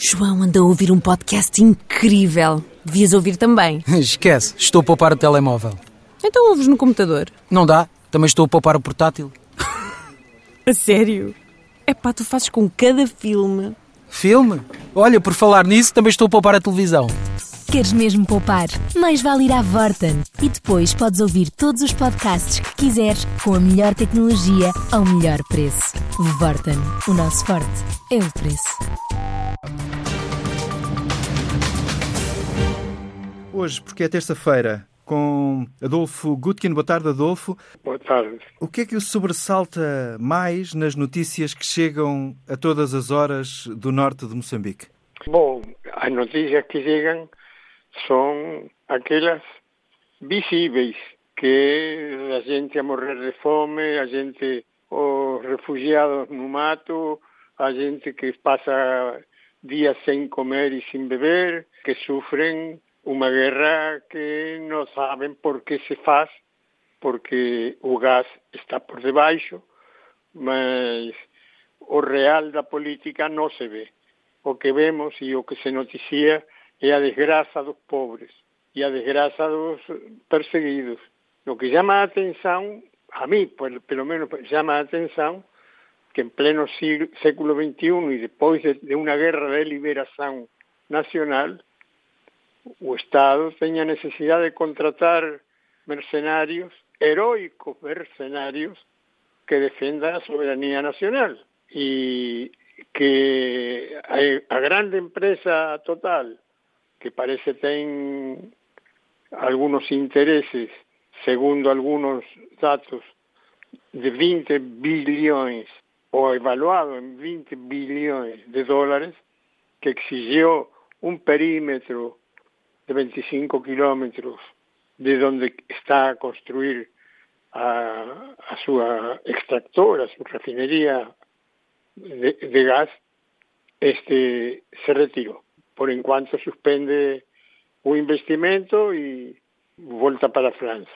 João anda a ouvir um podcast incrível. Devias ouvir também. Esquece, estou a poupar o telemóvel. Então ouves no computador. Não dá, também estou a poupar o portátil. A sério? É pá, tu fazes com cada filme. Filme? Olha, por falar nisso, também estou a poupar a televisão. Queres mesmo poupar? Mais vale ir à Vorten. E depois podes ouvir todos os podcasts que quiseres com a melhor tecnologia ao melhor preço. Vorten. O nosso forte é o preço. Hoje, porque é terça-feira, com Adolfo Gutkin. Boa tarde, Adolfo. Boa tarde. O que é que o sobressalta mais nas notícias que chegam a todas as horas do norte de Moçambique? Bom, as notícias que chegam são aquelas visíveis, que a gente a morrer de fome, a gente, os refugiados no mato, a gente que passa dias sem comer e sem beber, que sofrem uma guerra que não sabem por que se faz, porque o gás está por debaixo, mas o real da política não se vê. O que vemos e o que se noticia é a desgraça dos pobres e a desgraça dos perseguidos. O que chama a atenção, a mí, pelo menos chama a atenção, que en pleno siglo, século XXI e depois de, de uma guerra de liberação nacional, o Estado tenha necessidade de contratar mercenários, heroicos mercenários, que defendam a soberania nacional. E que a, grande empresa total, que parece ten algunos intereses, segundo algunos datos, de 20 bilhões, ou evaluado en 20 bilhões de dólares, que exigió un perímetro de 25 kilómetros de donde está a construir a, súa extractora, a súa refinería de, gas, este se retirou. Por enquanto suspende o investimento e volta para a França.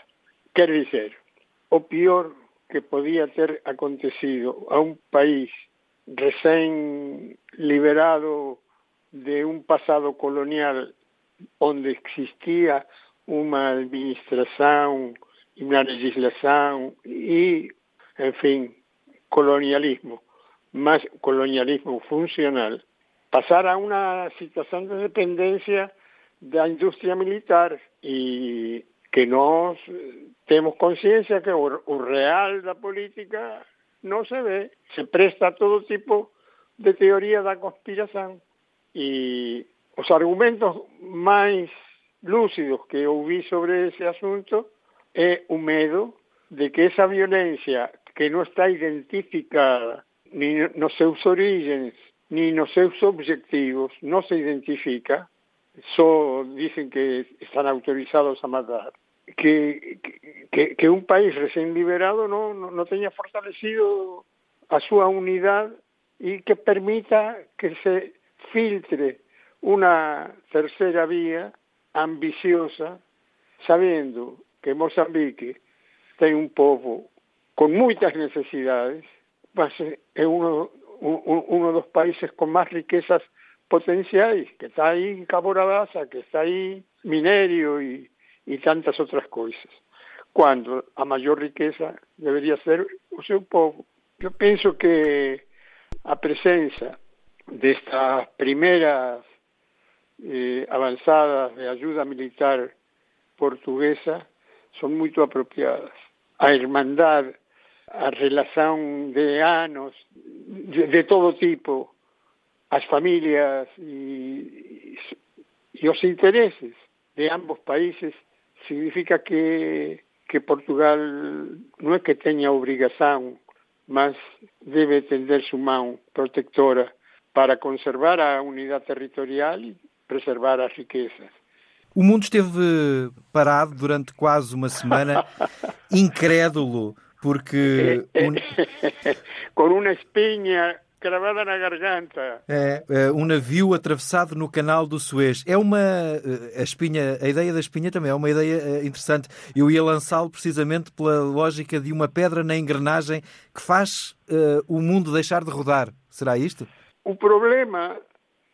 Quer dizer, o pior que podía ter acontecido a un país recén liberado de un pasado colonial onde existía unha administración e unha legislación e, en fin, colonialismo, más colonialismo funcional, pasar a unha situación de dependencia da industria militar e que nós temos conciencia que o, real da política non se ve, se presta a todo tipo de teoría da conspiración e os argumentos máis lúcidos que ouvi sobre ese asunto é o medo de que esa violencia que non está identificada ni nos seus orígenes, ni nos seus objetivos, non se identifica, só dicen que están autorizados a matar. Que, que, que un país recén liberado non, non, non teña fortalecido a súa unidade e que permita que se filtre unha terceira vía ambiciosa, sabendo que Mozambique ten un povo con moitas necesidades, é uno, un, uno dos países con máis riquezas potenciais, que está aí en Cabo Rabasa, que está aí minerio e, e tantas outras coisas. Quando a maior riqueza debería ser o seu povo. Eu penso que a presença destas primeiras eh, avanzadas de ajuda militar portuguesa son moito apropiadas. A irmandad, a relación de anos, de, todo tipo, as familias e, e os intereses de ambos países significa que, que Portugal non é que teña obrigación, mas debe tender su mão protectora para conservar a unidade territorial preservar as riquezas. O mundo esteve parado durante quase uma semana, incrédulo, porque. Com uma espinha cravada na garganta. É, é, um navio atravessado no canal do Suez. É uma. Eh, a espinha, a ideia da espinha também é uma ideia eh, interessante. Eu ia lançá-lo precisamente pela lógica de uma pedra na engrenagem que faz uh, o mundo deixar de rodar. Será isto? O problema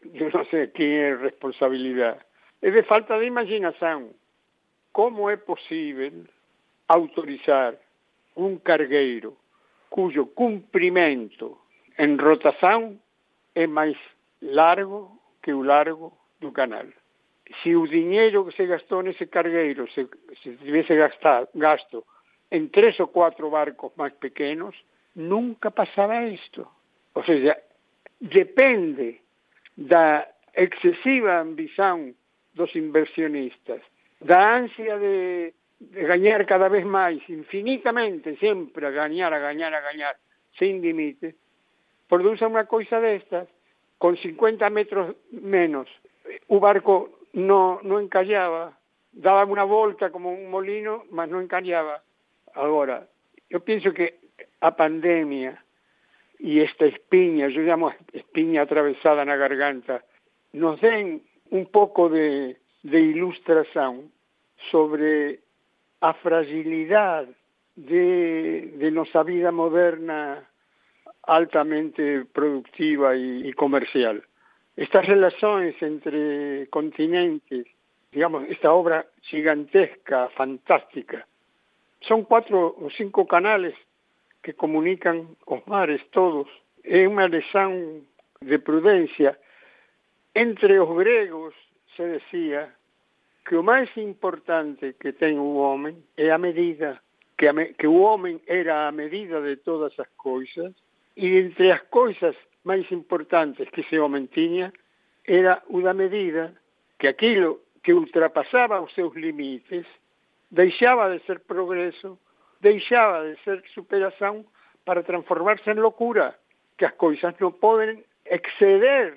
eu não sei quem é a responsabilidade. É de falta de imaginação. Como é possível autorizar um cargueiro cujo cumprimento em rotação é mais largo que o largo do canal. Se o dinheiro que se gastou nesse cargueiro se, se tivesse gastado, gasto em três ou quatro barcos mais pequenos, nunca passava isto. Ou seja, depende da excessiva ambição dos inversionistas, da ânsia de, de ganhar cada vez mais, infinitamente, sempre a ganhar, a ganhar, a ganhar, sem limite, produce uma coisa destas, com 50 metros menos, o barco não, não encalhava, dava uma volta como um molino, mas não encalhava. Agora, eu penso que a pandemia e esta espinha, eu chamo espinha atravessada na garganta, nos den um pouco de, ilustração sobre a fragilidade de, de nossa vida moderna altamente productiva e comercial. Estas relações entre continentes, digamos, esta obra gigantesca, fantástica, son cuatro ou cinco canales que comunican os mares todos. É unha lesión de prudencia. Entre os gregos se decía que o máis importante que ten o homem é a medida, que, a me, que era a medida de todas as coisas, e entre as coisas máis importantes que ese homem tiña era o da medida, que aquilo que ultrapasaba os seus limites deixaba de ser progreso, deixaba de ser superação para transformarse en locura, que as coisas non poden exceder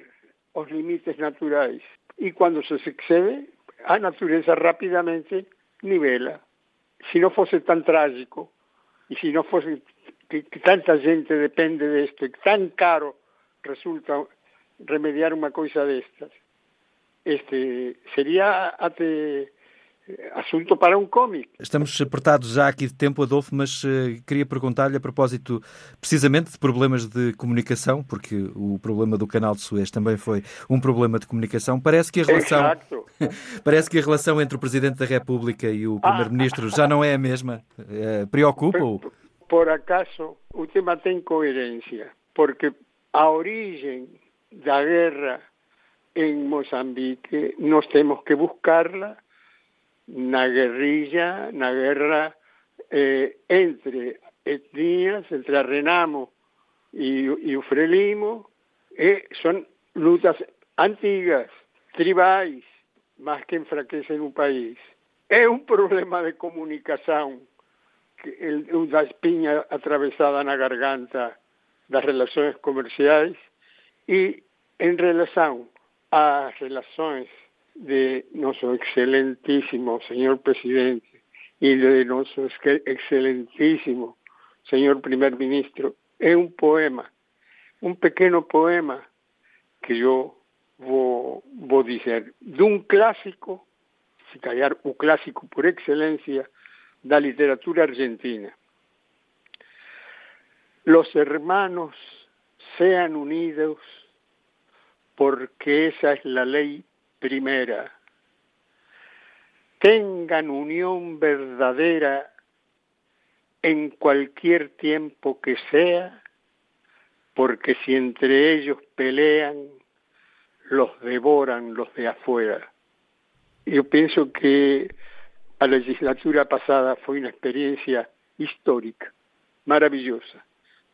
os limites naturais. E quando se excede, a natureza rapidamente nivela. Se non fosse tan trágico, e se non fosse que, tanta gente depende desto, e que tan caro resulta remediar unha coisa destas, este, sería até assunto para um cómic. Estamos apertados já aqui de tempo, Adolfo, mas uh, queria perguntar-lhe a propósito precisamente de problemas de comunicação, porque o problema do canal de Suez também foi um problema de comunicação. Parece que a relação parece que a relação entre o Presidente da República e o Primeiro-Ministro ah. já não é a mesma. Uh, Preocupa-o? Por, por acaso, o tema tem coerência, porque a origem da guerra em Moçambique nós temos que buscarla na guerrilla, na guerra eh, entre etnias, entre a Renamo e, e o Frelimo, e son lutas antigas, tribais, mas que enfraquecen o país. É un problema de comunicación el, da espinha atravesada na garganta das relações comerciais e en relación ás relações de nuestro excelentísimo señor presidente y de nuestro excelentísimo señor primer ministro es un poema, un pequeño poema que yo voy a decir de un clásico, si callar un clásico por excelencia la literatura argentina. Los hermanos sean unidos porque esa es la ley primera, tengan unión verdadera en cualquier tiempo que sea, porque si entre ellos pelean, los devoran los de afuera. Yo pienso que la legislatura pasada fue una experiencia histórica, maravillosa,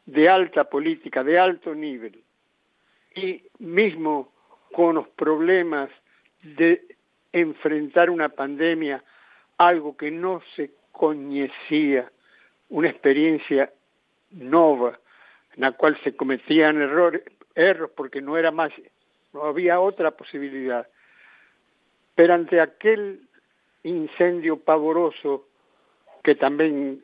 de alta política, de alto nivel, y mismo con los problemas de enfrentar una pandemia, algo que no se conocía, una experiencia nova, en la cual se cometían errores, errores porque no era más, no había otra posibilidad. Pero ante aquel incendio pavoroso que también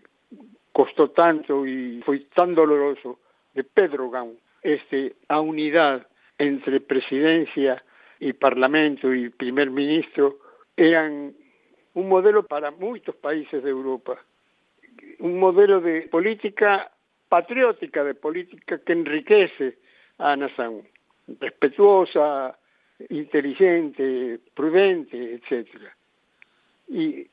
costó tanto y fue tan doloroso de Pedro Gaun, este, a unidad entre presidencia y Parlamento y primer ministro eran un modelo para muchos países de Europa, un modelo de política patriótica, de política que enriquece a la nación, respetuosa, inteligente, prudente, etc. Y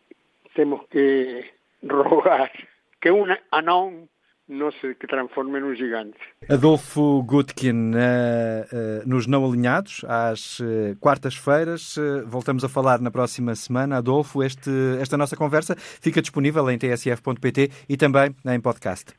tenemos que rogar que un anón não se transforme num gigante. Adolfo Gutkin, uh, uh, nos Não Alinhados, às uh, quartas-feiras. voltamos a falar na próxima semana. Adolfo, este, esta nossa conversa fica disponível em tsf.pt e também em podcast.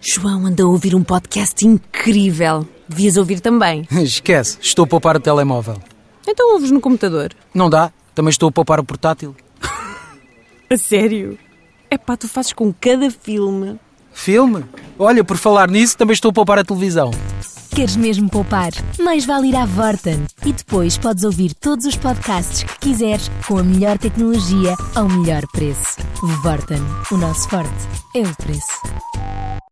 João anda a ouvir um podcast incrível. Devias ouvir também. Esquece, estou a poupar o telemóvel. Então ouves no computador. Não dá, também estou a poupar o portátil. a sério? É pá, tu fazes com cada filme. Filme? Olha, por falar nisso, também estou a poupar a televisão. Queres mesmo poupar? Mais vale ir à Vorten. E depois podes ouvir todos os podcasts que quiseres com a melhor tecnologia ao melhor preço. Vorten. O nosso forte é o preço.